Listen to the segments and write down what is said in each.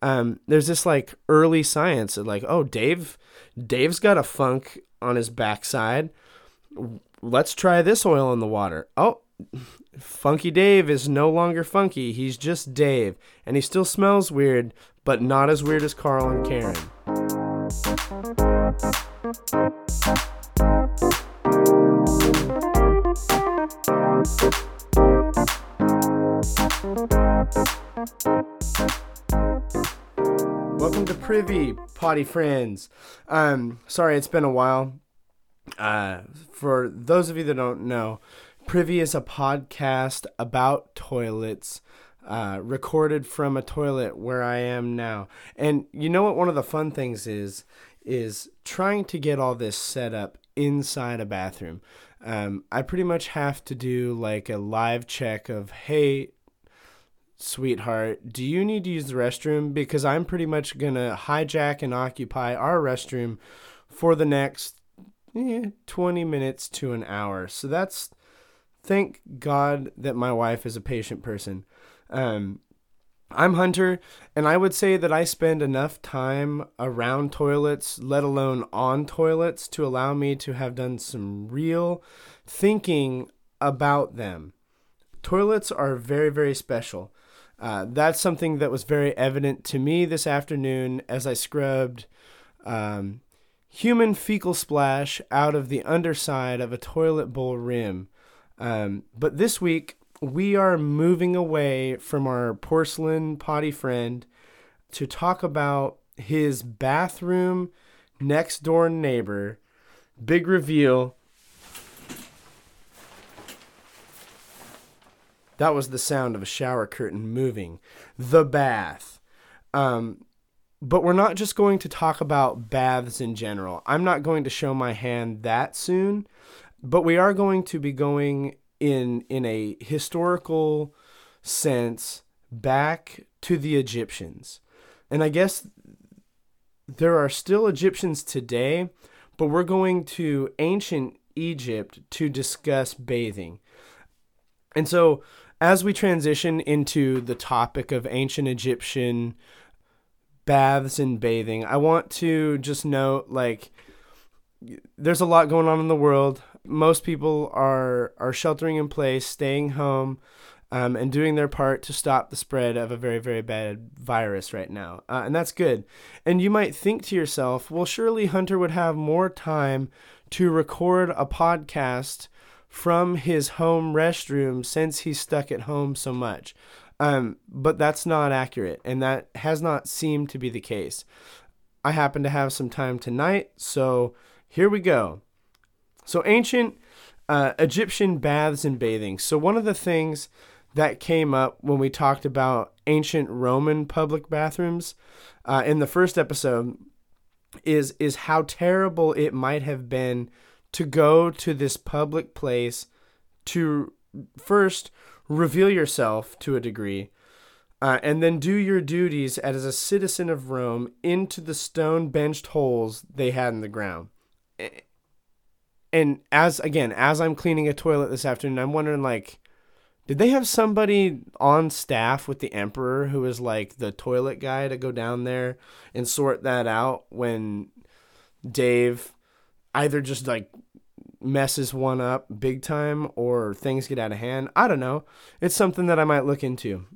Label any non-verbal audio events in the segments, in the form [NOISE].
Um, there's this like early science of like, oh, Dave, Dave's got a funk on his backside. Let's try this oil in the water. Oh, Funky Dave is no longer funky. He's just Dave, and he still smells weird, but not as weird as Carl and Karen. Welcome to Privy, potty friends. Um, sorry, it's been a while. Uh, for those of you that don't know, Privy is a podcast about toilets, uh, recorded from a toilet where I am now. And you know what? One of the fun things is is trying to get all this set up inside a bathroom. Um, I pretty much have to do like a live check of, hey, sweetheart, do you need to use the restroom? Because I'm pretty much going to hijack and occupy our restroom for the next eh, 20 minutes to an hour. So that's, thank God that my wife is a patient person. Um, I'm Hunter, and I would say that I spend enough time around toilets, let alone on toilets, to allow me to have done some real thinking about them. Toilets are very, very special. Uh, that's something that was very evident to me this afternoon as I scrubbed um, human fecal splash out of the underside of a toilet bowl rim. Um, but this week, we are moving away from our porcelain potty friend to talk about his bathroom next door neighbor. Big reveal That was the sound of a shower curtain moving. The bath. Um, but we're not just going to talk about baths in general. I'm not going to show my hand that soon, but we are going to be going in in a historical sense back to the Egyptians. And I guess there are still Egyptians today, but we're going to ancient Egypt to discuss bathing. And so as we transition into the topic of ancient Egyptian baths and bathing, I want to just note like there's a lot going on in the world. Most people are are sheltering in place, staying home, um, and doing their part to stop the spread of a very very bad virus right now, uh, and that's good. And you might think to yourself, well, surely Hunter would have more time to record a podcast from his home restroom since he's stuck at home so much. Um, but that's not accurate, and that has not seemed to be the case. I happen to have some time tonight, so here we go. So, ancient uh, Egyptian baths and bathing. So, one of the things that came up when we talked about ancient Roman public bathrooms uh, in the first episode is is how terrible it might have been to go to this public place to first reveal yourself to a degree uh, and then do your duties as a citizen of Rome into the stone benched holes they had in the ground. And as again, as I'm cleaning a toilet this afternoon, I'm wondering like, did they have somebody on staff with the emperor who was like the toilet guy to go down there and sort that out when Dave either just like messes one up big time or things get out of hand. I don't know. It's something that I might look into.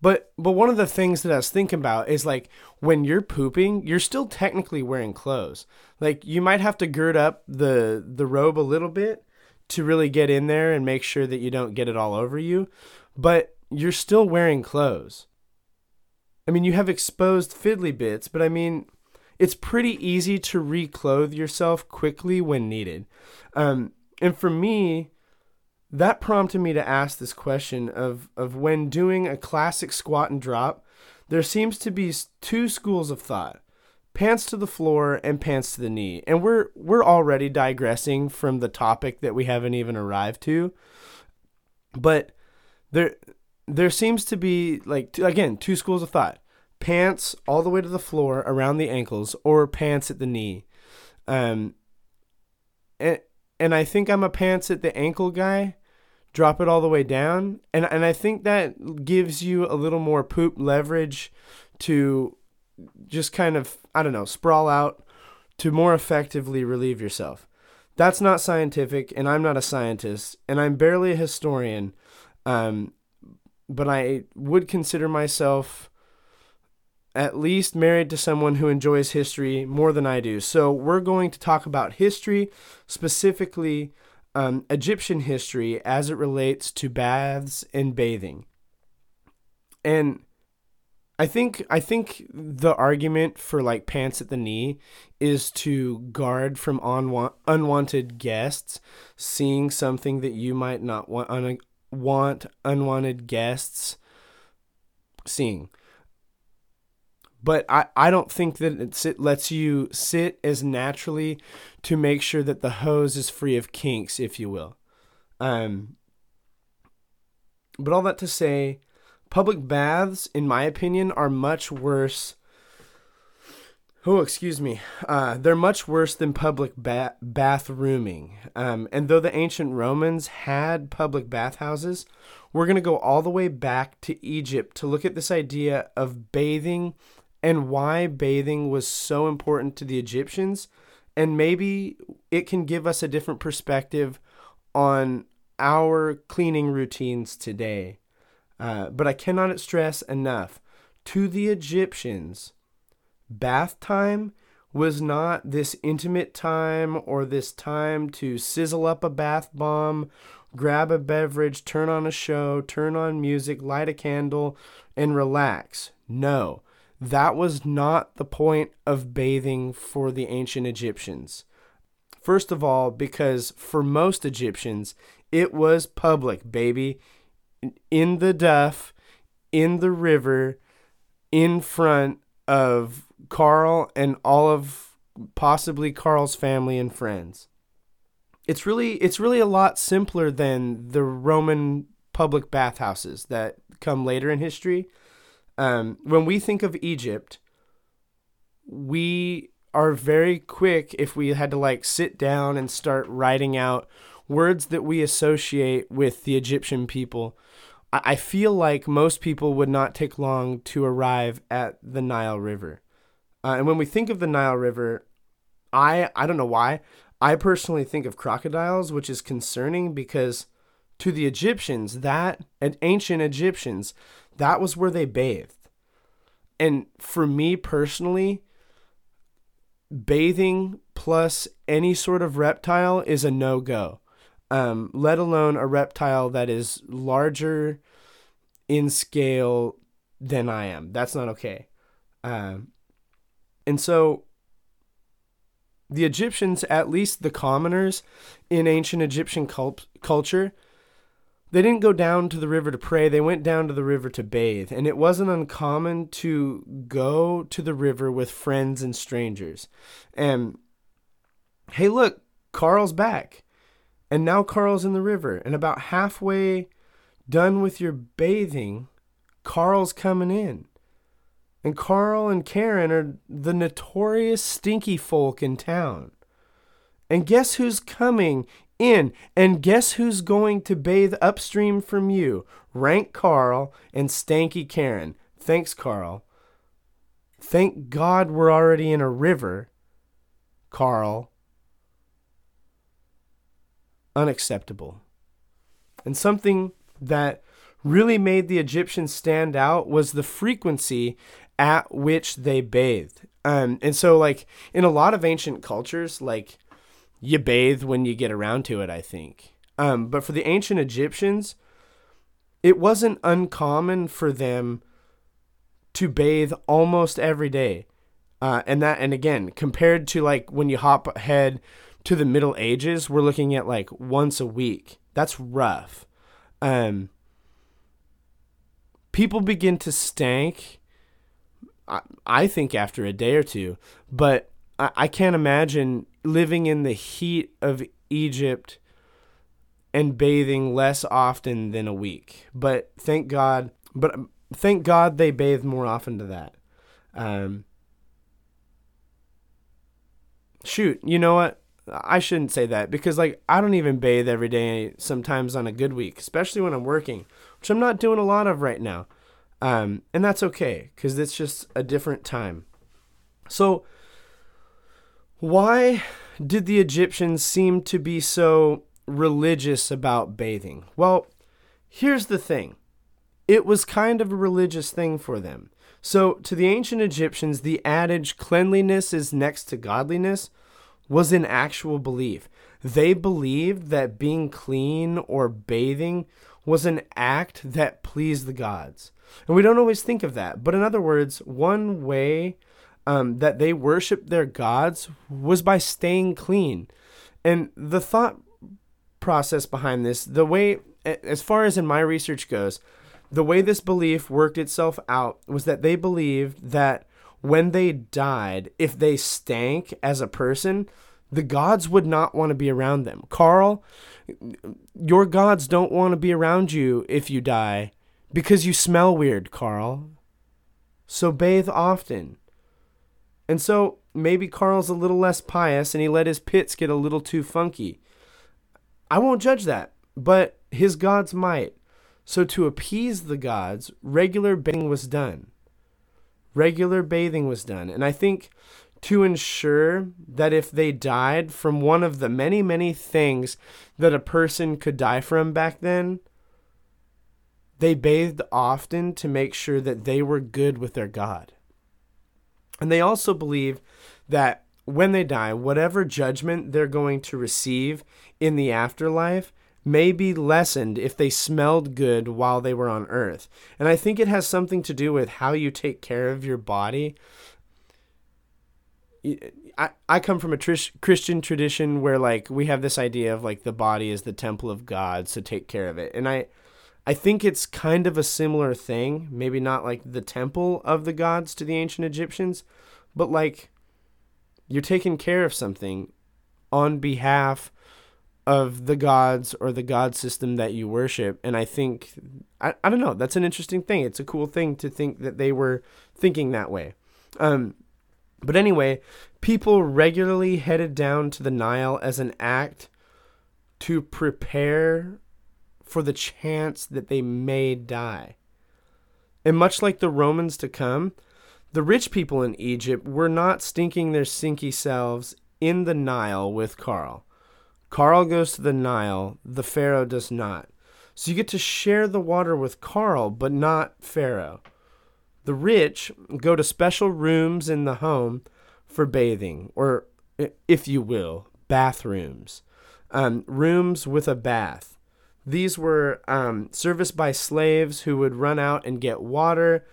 But but one of the things that I was thinking about is like when you're pooping, you're still technically wearing clothes. Like you might have to gird up the the robe a little bit to really get in there and make sure that you don't get it all over you, but you're still wearing clothes. I mean, you have exposed fiddly bits, but I mean, it's pretty easy to reclothe yourself quickly when needed. Um, and for me, that prompted me to ask this question of, of when doing a classic squat and drop, there seems to be two schools of thought pants to the floor and pants to the knee. And we're we're already digressing from the topic that we haven't even arrived to. But there there seems to be like again two schools of thought pants all the way to the floor around the ankles or pants at the knee. Um, and, and I think I'm a pants at the ankle guy drop it all the way down. And and I think that gives you a little more poop leverage to just kind of, I don't know, sprawl out to more effectively relieve yourself. That's not scientific, and I'm not a scientist, and I'm barely a historian. Um, but I would consider myself at least married to someone who enjoys history more than I do. So we're going to talk about history, specifically um, Egyptian history as it relates to baths and bathing. And I think I think the argument for like pants at the knee is to guard from unwa- unwanted guests seeing something that you might not want un- want unwanted guests seeing. But I, I don't think that it lets you sit as naturally to make sure that the hose is free of kinks, if you will. Um, but all that to say, public baths, in my opinion, are much worse. Oh, excuse me. Uh, they're much worse than public ba- bathrooming. Um, and though the ancient Romans had public bathhouses, we're going to go all the way back to Egypt to look at this idea of bathing and why bathing was so important to the Egyptians. And maybe it can give us a different perspective on our cleaning routines today. Uh, but I cannot stress enough to the Egyptians, bath time was not this intimate time or this time to sizzle up a bath bomb, grab a beverage, turn on a show, turn on music, light a candle, and relax. No, that was not the point of bathing for the ancient Egyptians. First of all, because for most Egyptians, it was public, baby in the duff, in the river, in front of Carl and all of possibly Carl's family and friends. It's really it's really a lot simpler than the Roman public bathhouses that come later in history. Um, when we think of Egypt, we are very quick if we had to like sit down and start writing out words that we associate with the Egyptian people I feel like most people would not take long to arrive at the Nile River. Uh, and when we think of the Nile River, I I don't know why. I personally think of crocodiles, which is concerning because to the Egyptians, that and ancient Egyptians, that was where they bathed. And for me personally, bathing plus any sort of reptile is a no go um, let alone a reptile that is larger in scale than I am. That's not okay. Um, and so the Egyptians, at least the commoners in ancient Egyptian cult- culture, they didn't go down to the river to pray, they went down to the river to bathe. And it wasn't uncommon to go to the river with friends and strangers. And hey, look, Carl's back. And now Carl's in the river. And about halfway done with your bathing, Carl's coming in. And Carl and Karen are the notorious stinky folk in town. And guess who's coming in? And guess who's going to bathe upstream from you? Rank Carl and Stanky Karen. Thanks, Carl. Thank God we're already in a river, Carl unacceptable. And something that really made the Egyptians stand out was the frequency at which they bathed. Um, and so, like, in a lot of ancient cultures, like, you bathe when you get around to it, I think. Um, but for the ancient Egyptians, it wasn't uncommon for them to bathe almost every day. Uh, and that, and again, compared to like when you hop ahead to the Middle Ages, we're looking at like once a week. That's rough. Um, people begin to stank. I, I think after a day or two, but I, I can't imagine living in the heat of Egypt and bathing less often than a week. But thank God, but thank God they bathe more often to that. Um, shoot, you know what? I shouldn't say that because like I don't even bathe every day sometimes on a good week, especially when I'm working, which I'm not doing a lot of right now. Um, and that's okay because it's just a different time. So, why did the Egyptians seem to be so religious about bathing? Well, here's the thing it was kind of a religious thing for them. So, to the ancient Egyptians, the adage cleanliness is next to godliness was an actual belief. They believed that being clean or bathing was an act that pleased the gods. And we don't always think of that. But in other words, one way um, that they worshiped their gods was by staying clean. And the thought process behind this, the way, as far as in my research goes, the way this belief worked itself out was that they believed that when they died, if they stank as a person, the gods would not want to be around them. Carl, your gods don't want to be around you if you die because you smell weird, Carl. So bathe often. And so maybe Carl's a little less pious and he let his pits get a little too funky. I won't judge that, but his gods might. So to appease the gods, regular bathing was done. Regular bathing was done. And I think to ensure that if they died from one of the many, many things that a person could die from back then, they bathed often to make sure that they were good with their God. And they also believe that when they die, whatever judgment they're going to receive in the afterlife may be lessened if they smelled good while they were on earth. And I think it has something to do with how you take care of your body. I, I come from a Christian tradition where like we have this idea of like the body is the temple of God, so take care of it. And I I think it's kind of a similar thing, maybe not like the temple of the gods to the ancient Egyptians, but like you're taking care of something on behalf of the gods or the god system that you worship. And I think, I, I don't know, that's an interesting thing. It's a cool thing to think that they were thinking that way. Um, but anyway, people regularly headed down to the Nile as an act to prepare for the chance that they may die. And much like the Romans to come, the rich people in Egypt were not stinking their sinky selves in the Nile with Carl. Carl goes to the Nile, the Pharaoh does not. So you get to share the water with Carl, but not Pharaoh. The rich go to special rooms in the home for bathing, or if you will, bathrooms. Um, rooms with a bath. These were um, serviced by slaves who would run out and get water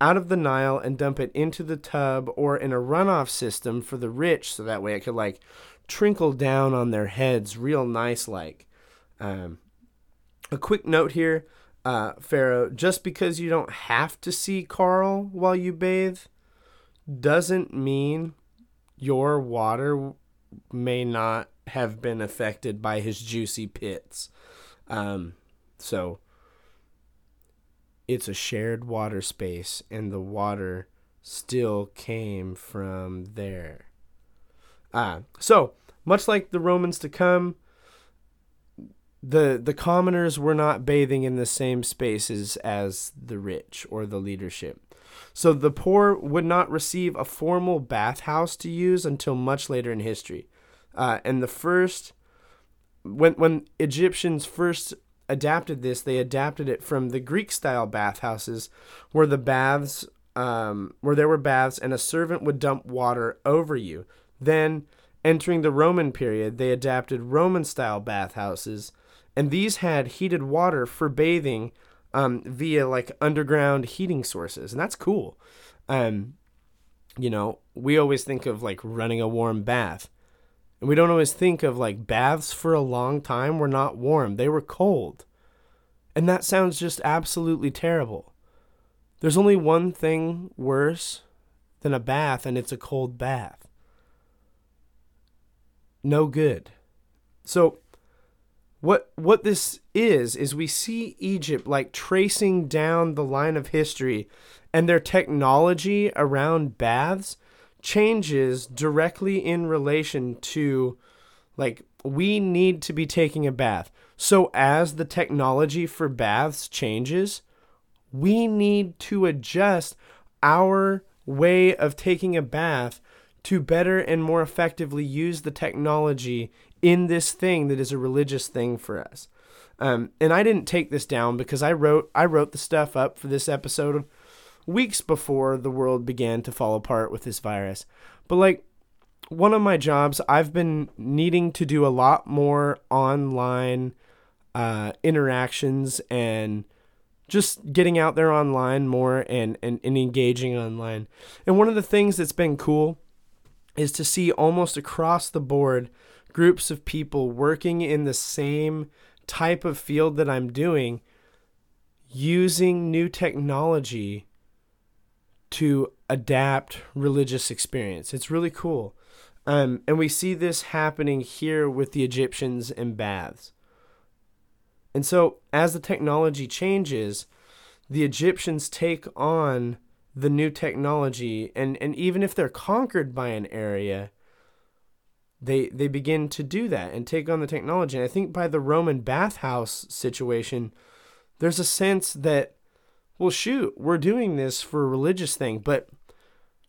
out of the Nile and dump it into the tub or in a runoff system for the rich so that way it could like trickle down on their heads real nice like. Um, a quick note here, uh, Pharaoh, just because you don't have to see Carl while you bathe doesn't mean your water may not have been affected by his juicy pits. Um, so it's a shared water space, and the water still came from there. Ah, so much like the Romans to come, the the commoners were not bathing in the same spaces as the rich or the leadership. So the poor would not receive a formal bathhouse to use until much later in history. Uh, and the first, when when Egyptians first adapted this, they adapted it from the Greek style bathhouses, where the baths, um, where there were baths, and a servant would dump water over you. Then, entering the Roman period, they adapted Roman style bathhouses and these had heated water for bathing um, via like underground heating sources, and that's cool. Um, you know, we always think of like running a warm bath, and we don't always think of like baths for a long time were not warm; they were cold, and that sounds just absolutely terrible. There's only one thing worse than a bath, and it's a cold bath. No good. So what what this is is we see Egypt like tracing down the line of history and their technology around baths changes directly in relation to Like, we need to be taking a bath. So, as the technology for baths changes, we need to adjust our way of taking a bath to better and more effectively use the technology in this thing that is a religious thing for us. Um, and I didn't take this down because I wrote I wrote the stuff up for this episode weeks before the world began to fall apart with this virus. But like one of my jobs, I've been needing to do a lot more online uh, interactions and just getting out there online more and, and, and engaging online. And one of the things that's been cool is to see almost across the board groups of people working in the same type of field that I'm doing using new technology to adapt religious experience. It's really cool. Um, and we see this happening here with the Egyptians and baths. And so, as the technology changes, the Egyptians take on the new technology, and, and even if they're conquered by an area, they they begin to do that and take on the technology. And I think by the Roman bathhouse situation, there's a sense that, well, shoot, we're doing this for a religious thing, but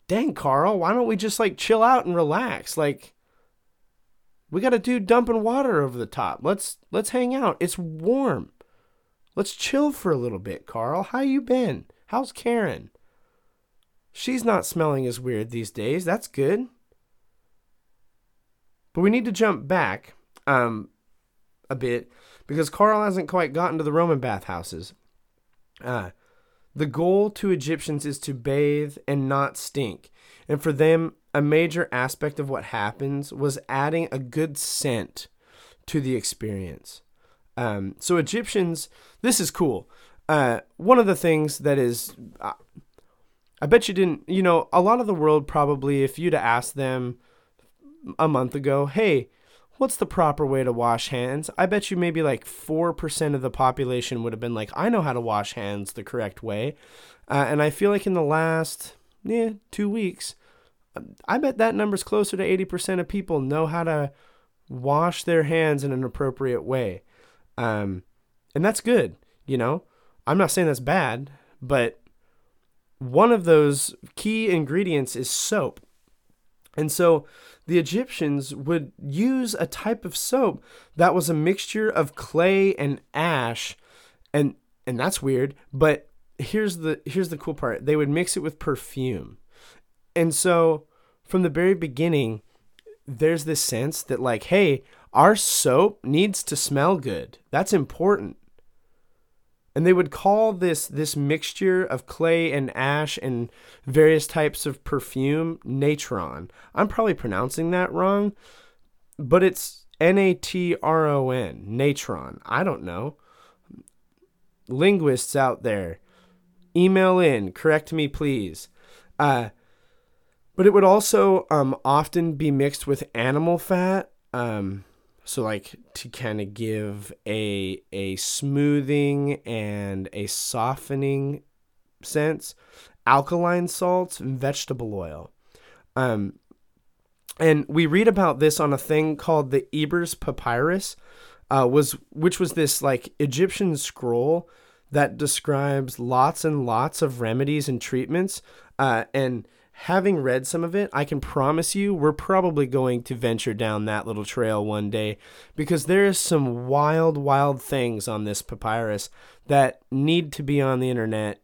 dang, Carl, why don't we just like chill out and relax? Like, we got a dude dumping water over the top. Let's let's hang out. It's warm. Let's chill for a little bit, Carl. How you been? How's Karen? She's not smelling as weird these days. That's good. But we need to jump back um, a bit because Carl hasn't quite gotten to the Roman bathhouses. Uh, the goal to Egyptians is to bathe and not stink. And for them, a major aspect of what happens was adding a good scent to the experience. Um, so, Egyptians, this is cool. Uh, one of the things that is, uh, I bet you didn't, you know, a lot of the world probably, if you'd asked them a month ago, hey, what's the proper way to wash hands? I bet you maybe like 4% of the population would have been like, I know how to wash hands the correct way. Uh, and I feel like in the last yeah, two weeks, I bet that number's closer to 80% of people know how to wash their hands in an appropriate way. Um, and that's good, you know? I'm not saying that's bad, but one of those key ingredients is soap. And so the Egyptians would use a type of soap that was a mixture of clay and ash and and that's weird, but here's the here's the cool part. They would mix it with perfume. And so from the very beginning there's this sense that like hey, our soap needs to smell good. That's important and they would call this this mixture of clay and ash and various types of perfume natron. I'm probably pronouncing that wrong, but it's N A T R O N, natron. I don't know. Linguists out there, email in, correct me please. Uh, but it would also um, often be mixed with animal fat. Um, so like to kind of give a a smoothing and a softening sense alkaline salts and vegetable oil. Um and we read about this on a thing called the Ebers Papyrus uh, was which was this like Egyptian scroll that describes lots and lots of remedies and treatments uh, and having read some of it, I can promise you we're probably going to venture down that little trail one day because there is some wild, wild things on this papyrus that need to be on the internet.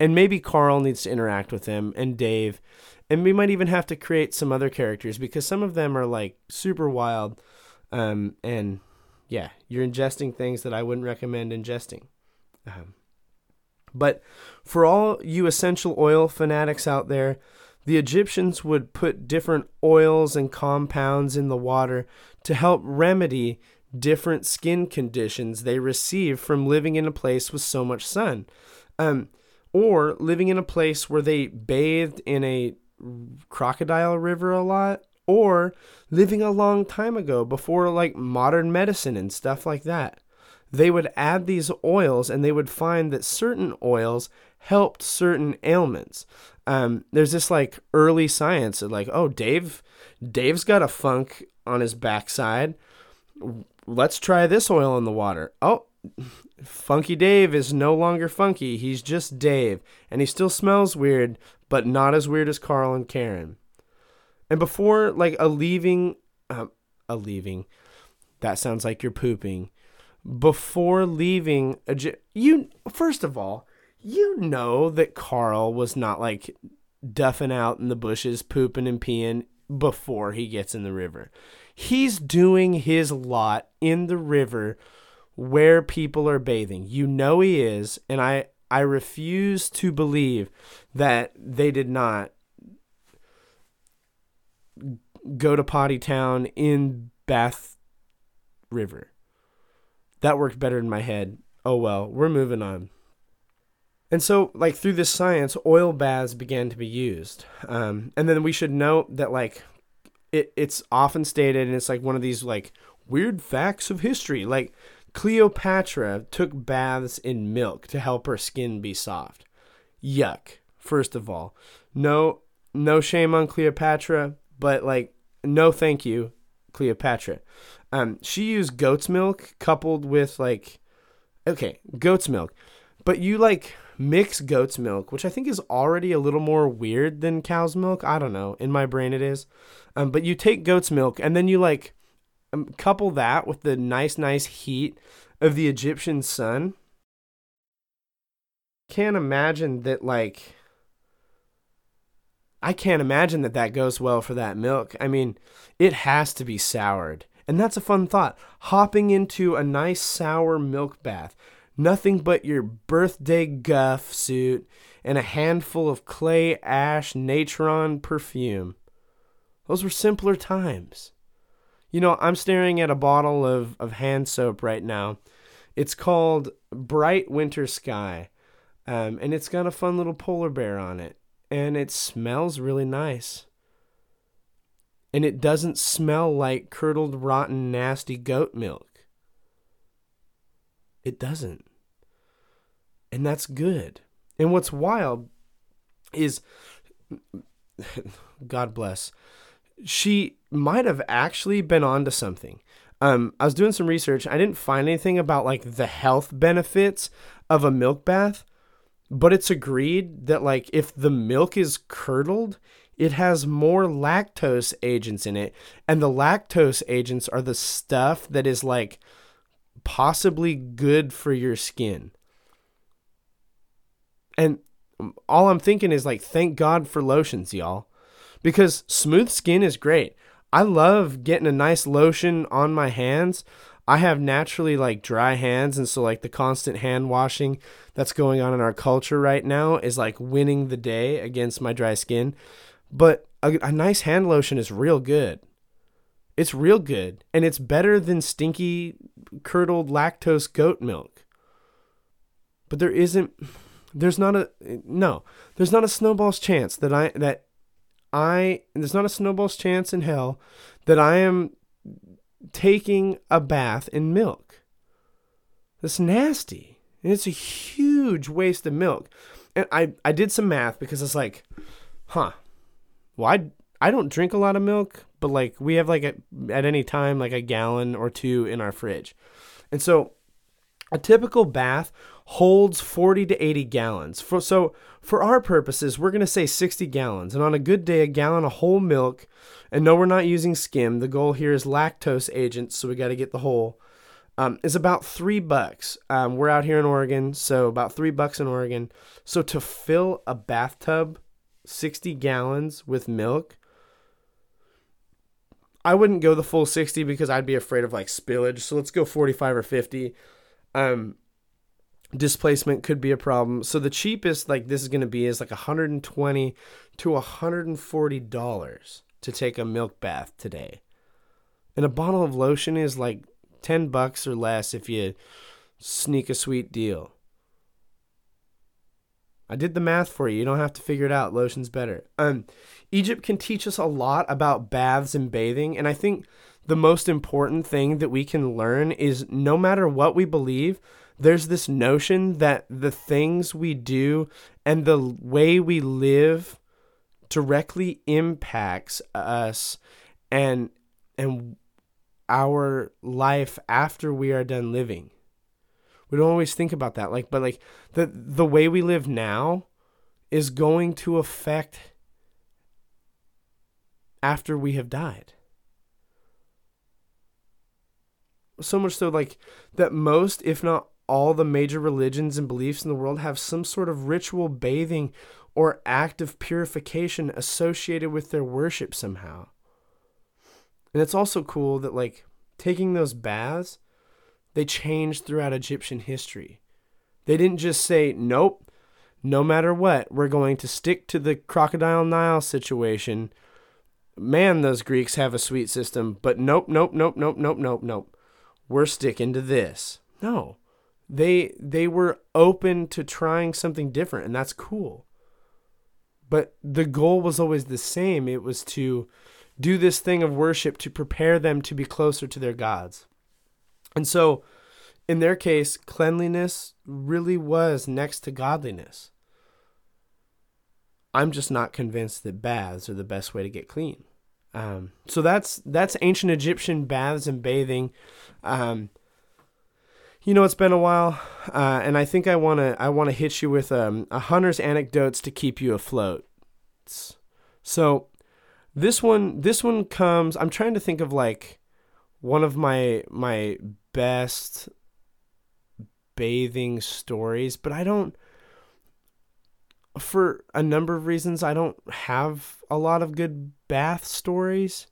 And maybe Carl needs to interact with them and Dave. And we might even have to create some other characters because some of them are like super wild. Um, and yeah, you're ingesting things that I wouldn't recommend ingesting. Um, but for all you essential oil fanatics out there, the Egyptians would put different oils and compounds in the water to help remedy different skin conditions they receive from living in a place with so much sun. Um, or living in a place where they bathed in a crocodile river a lot, or living a long time ago before like modern medicine and stuff like that they would add these oils and they would find that certain oils helped certain ailments. Um, there's this like early science of like, oh, Dave, Dave's got a funk on his backside. Let's try this oil in the water. Oh, Funky Dave is no longer funky. He's just Dave. And he still smells weird, but not as weird as Carl and Karen. And before like a leaving, uh, a leaving, that sounds like you're pooping. Before leaving, you first of all, you know that Carl was not like duffing out in the bushes, pooping and peeing before he gets in the river. He's doing his lot in the river where people are bathing. You know he is, and I I refuse to believe that they did not go to Potty Town in Bath River. That worked better in my head. Oh well, we're moving on. And so, like through this science, oil baths began to be used. Um, and then we should note that like it, it's often stated, and it's like one of these like weird facts of history. Like Cleopatra took baths in milk to help her skin be soft. Yuck. First of all, no no shame on Cleopatra, but like no thank you, Cleopatra. Um, she used goat's milk coupled with like okay, goat's milk. But you like mix goat's milk, which I think is already a little more weird than cow's milk. I don't know. In my brain, it is. Um, but you take goat's milk and then you like um, couple that with the nice, nice heat of the Egyptian sun. Can't imagine that, like, I can't imagine that that goes well for that milk. I mean, it has to be soured. And that's a fun thought. Hopping into a nice sour milk bath. Nothing but your birthday guff suit and a handful of clay ash natron perfume. Those were simpler times. You know, I'm staring at a bottle of, of hand soap right now. It's called Bright Winter Sky. Um, and it's got a fun little polar bear on it. And it smells really nice. And it doesn't smell like curdled, rotten, nasty goat milk. It doesn't. And that's good. And what's wild is, [LAUGHS] God bless, she might have actually been onto something. Um, I was doing some research. I didn't find anything about like the health benefits of a milk bath, but it's agreed that like if the milk is curdled, it has more lactose agents in it, and the lactose agents are the stuff that is like possibly good for your skin. And all I'm thinking is like, thank God for lotions, y'all because smooth skin is great. I love getting a nice lotion on my hands. I have naturally like dry hands, and so like the constant hand washing that's going on in our culture right now is like winning the day against my dry skin. But a, a nice hand lotion is real good. It's real good, and it's better than stinky curdled lactose goat milk. But there isn't there's not a no there's not a snowball's chance that i that I there's not a snowball's chance in hell that I am taking a bath in milk. That's nasty. And it's a huge waste of milk. And I, I did some math because it's like, huh, well, I, I don't drink a lot of milk, but like we have like a, at any time like a gallon or two in our fridge. And so a typical bath holds 40 to 80 gallons. For, so, for our purposes, we're going to say 60 gallons. And on a good day, a gallon of whole milk. And no, we're not using skim. The goal here is lactose agents, so we got to get the whole. Um, is about three bucks. Um, we're out here in Oregon, so about three bucks in Oregon. So to fill a bathtub, 60 gallons with milk, I wouldn't go the full 60 because I'd be afraid of like spillage. So let's go 45 or 50. Um, displacement could be a problem. So the cheapest like this is going to be is like 120 to 140 dollars to take a milk bath today. And a bottle of lotion is like 10 bucks or less if you sneak a sweet deal. I did the math for you. You don't have to figure it out. Lotion's better. Um, Egypt can teach us a lot about baths and bathing, and I think the most important thing that we can learn is no matter what we believe, there's this notion that the things we do and the way we live directly impacts us and and our life after we are done living. We don't always think about that. Like but like the the way we live now is going to affect after we have died. So much so like that most if not all the major religions and beliefs in the world have some sort of ritual bathing or act of purification associated with their worship somehow. And it's also cool that, like, taking those baths, they changed throughout Egyptian history. They didn't just say, nope, no matter what, we're going to stick to the crocodile Nile situation. Man, those Greeks have a sweet system, but nope, nope, nope, nope, nope, nope, nope. We're sticking to this. No. They they were open to trying something different and that's cool. But the goal was always the same. It was to do this thing of worship to prepare them to be closer to their gods. And so, in their case, cleanliness really was next to godliness. I'm just not convinced that baths are the best way to get clean. Um, so that's that's ancient Egyptian baths and bathing. Um, you know, it's been a while, uh, and I think I wanna I wanna hit you with um, a hunter's anecdotes to keep you afloat. So this one this one comes i'm trying to think of like one of my my best bathing stories but i don't for a number of reasons i don't have a lot of good bath stories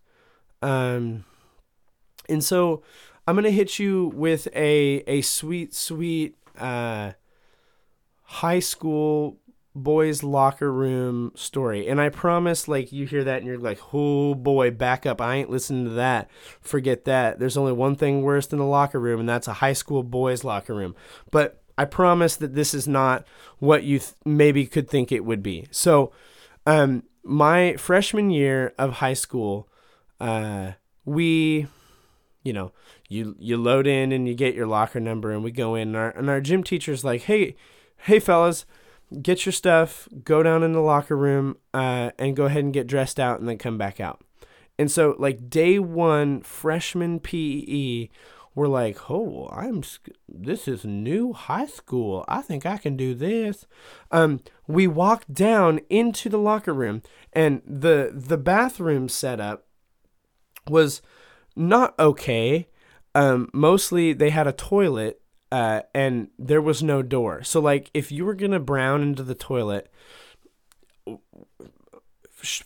um and so i'm to hit you with a a sweet sweet uh high school boys locker room story. And i promise like you hear that and you're like oh boy back up. I ain't listening to that. Forget that. There's only one thing worse than a locker room and that's a high school boys locker room. But i promise that this is not what you th- maybe could think it would be. So um my freshman year of high school uh we you know you you load in and you get your locker number and we go in and our, and our gym teacher's like hey hey fellas get your stuff, go down in the locker room, uh, and go ahead and get dressed out and then come back out. And so, like, day one, freshman PE, we're like, oh, I'm, this is new high school. I think I can do this. Um, we walk down into the locker room, and the, the bathroom setup was not okay. Um, mostly they had a toilet uh, and there was no door. So like if you were gonna brown into the toilet, sh-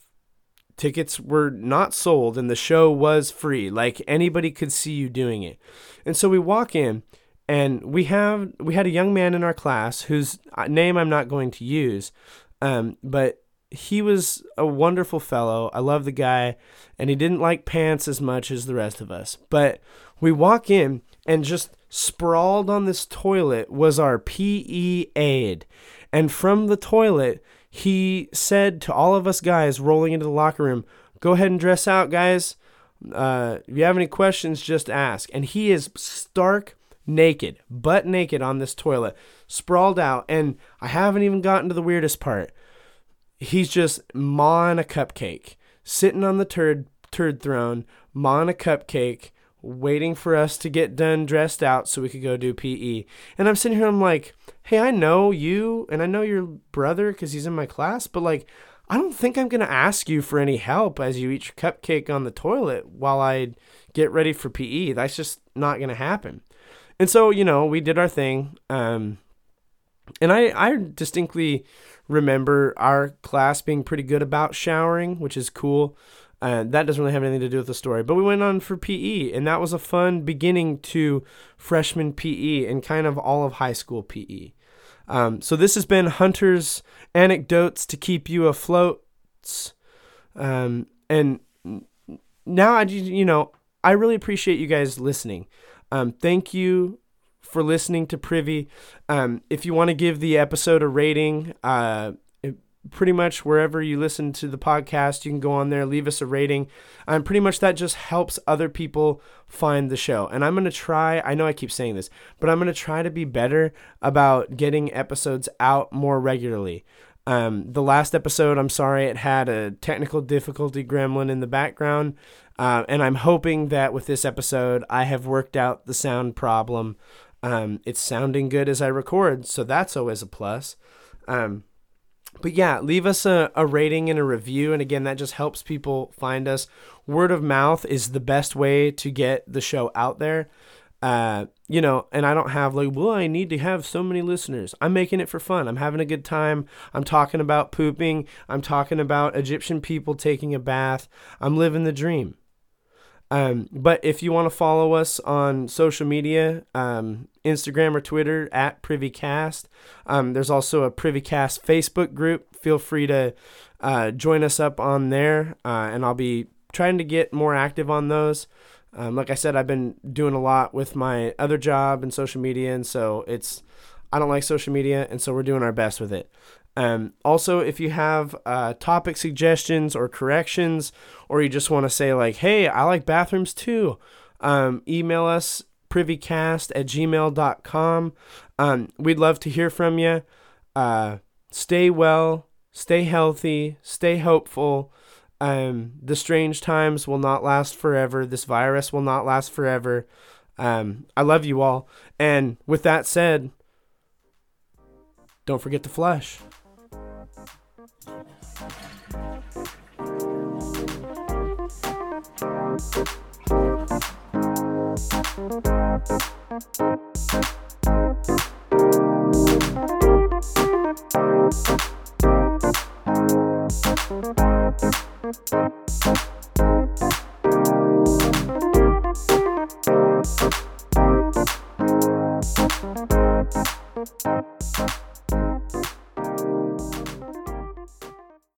tickets were not sold and the show was free. Like anybody could see you doing it. And so we walk in and we have we had a young man in our class whose uh, name I'm not going to use, um, but he was a wonderful fellow. I love the guy, and he didn't like pants as much as the rest of us. But we walk in and just sprawled on this toilet was our PE aide. And from the toilet, he said to all of us guys rolling into the locker room, Go ahead and dress out, guys. Uh, if you have any questions, just ask. And he is stark naked, butt naked on this toilet, sprawled out. And I haven't even gotten to the weirdest part. He's just mawing a cupcake, sitting on the turd turd throne, mawing a cupcake, waiting for us to get done dressed out so we could go do PE. And I'm sitting here, I'm like, hey, I know you and I know your brother because he's in my class, but like, I don't think I'm going to ask you for any help as you eat your cupcake on the toilet while I get ready for PE. That's just not going to happen. And so, you know, we did our thing. Um, and I, I distinctly remember our class being pretty good about showering, which is cool. Uh, that doesn't really have anything to do with the story. But we went on for PE, and that was a fun beginning to freshman PE and kind of all of high school PE. Um, so this has been Hunter's anecdotes to keep you afloat. Um, and now I, you know, I really appreciate you guys listening. Um, thank you for listening to Privy. Um, if you want to give the episode a rating, uh, pretty much wherever you listen to the podcast, you can go on there, leave us a rating. And pretty much that just helps other people find the show. And I'm going to try, I know I keep saying this, but I'm going to try to be better about getting episodes out more regularly. Um, the last episode, I'm sorry, it had a technical difficulty gremlin in the background. Uh, and I'm hoping that with this episode, I have worked out the sound problem. Um, it's sounding good as I record, so that's always a plus. Um, but yeah, leave us a, a rating and a review. And again, that just helps people find us. Word of mouth is the best way to get the show out there. Uh, you know, and I don't have like, well, I need to have so many listeners. I'm making it for fun. I'm having a good time. I'm talking about pooping. I'm talking about Egyptian people taking a bath. I'm living the dream. Um, but if you want to follow us on social media, um, Instagram or Twitter at PrivyCast, um, there's also a PrivyCast Facebook group. Feel free to uh, join us up on there, uh, and I'll be trying to get more active on those. Um, like I said, I've been doing a lot with my other job and social media, and so it's I don't like social media, and so we're doing our best with it. Um, also, if you have uh, topic suggestions or corrections, or you just want to say, like, hey, I like bathrooms too, um, email us privycast at gmail.com. Um, we'd love to hear from you. Uh, stay well, stay healthy, stay hopeful. Um, the strange times will not last forever. This virus will not last forever. Um, I love you all. And with that said, don't forget to flush. Thank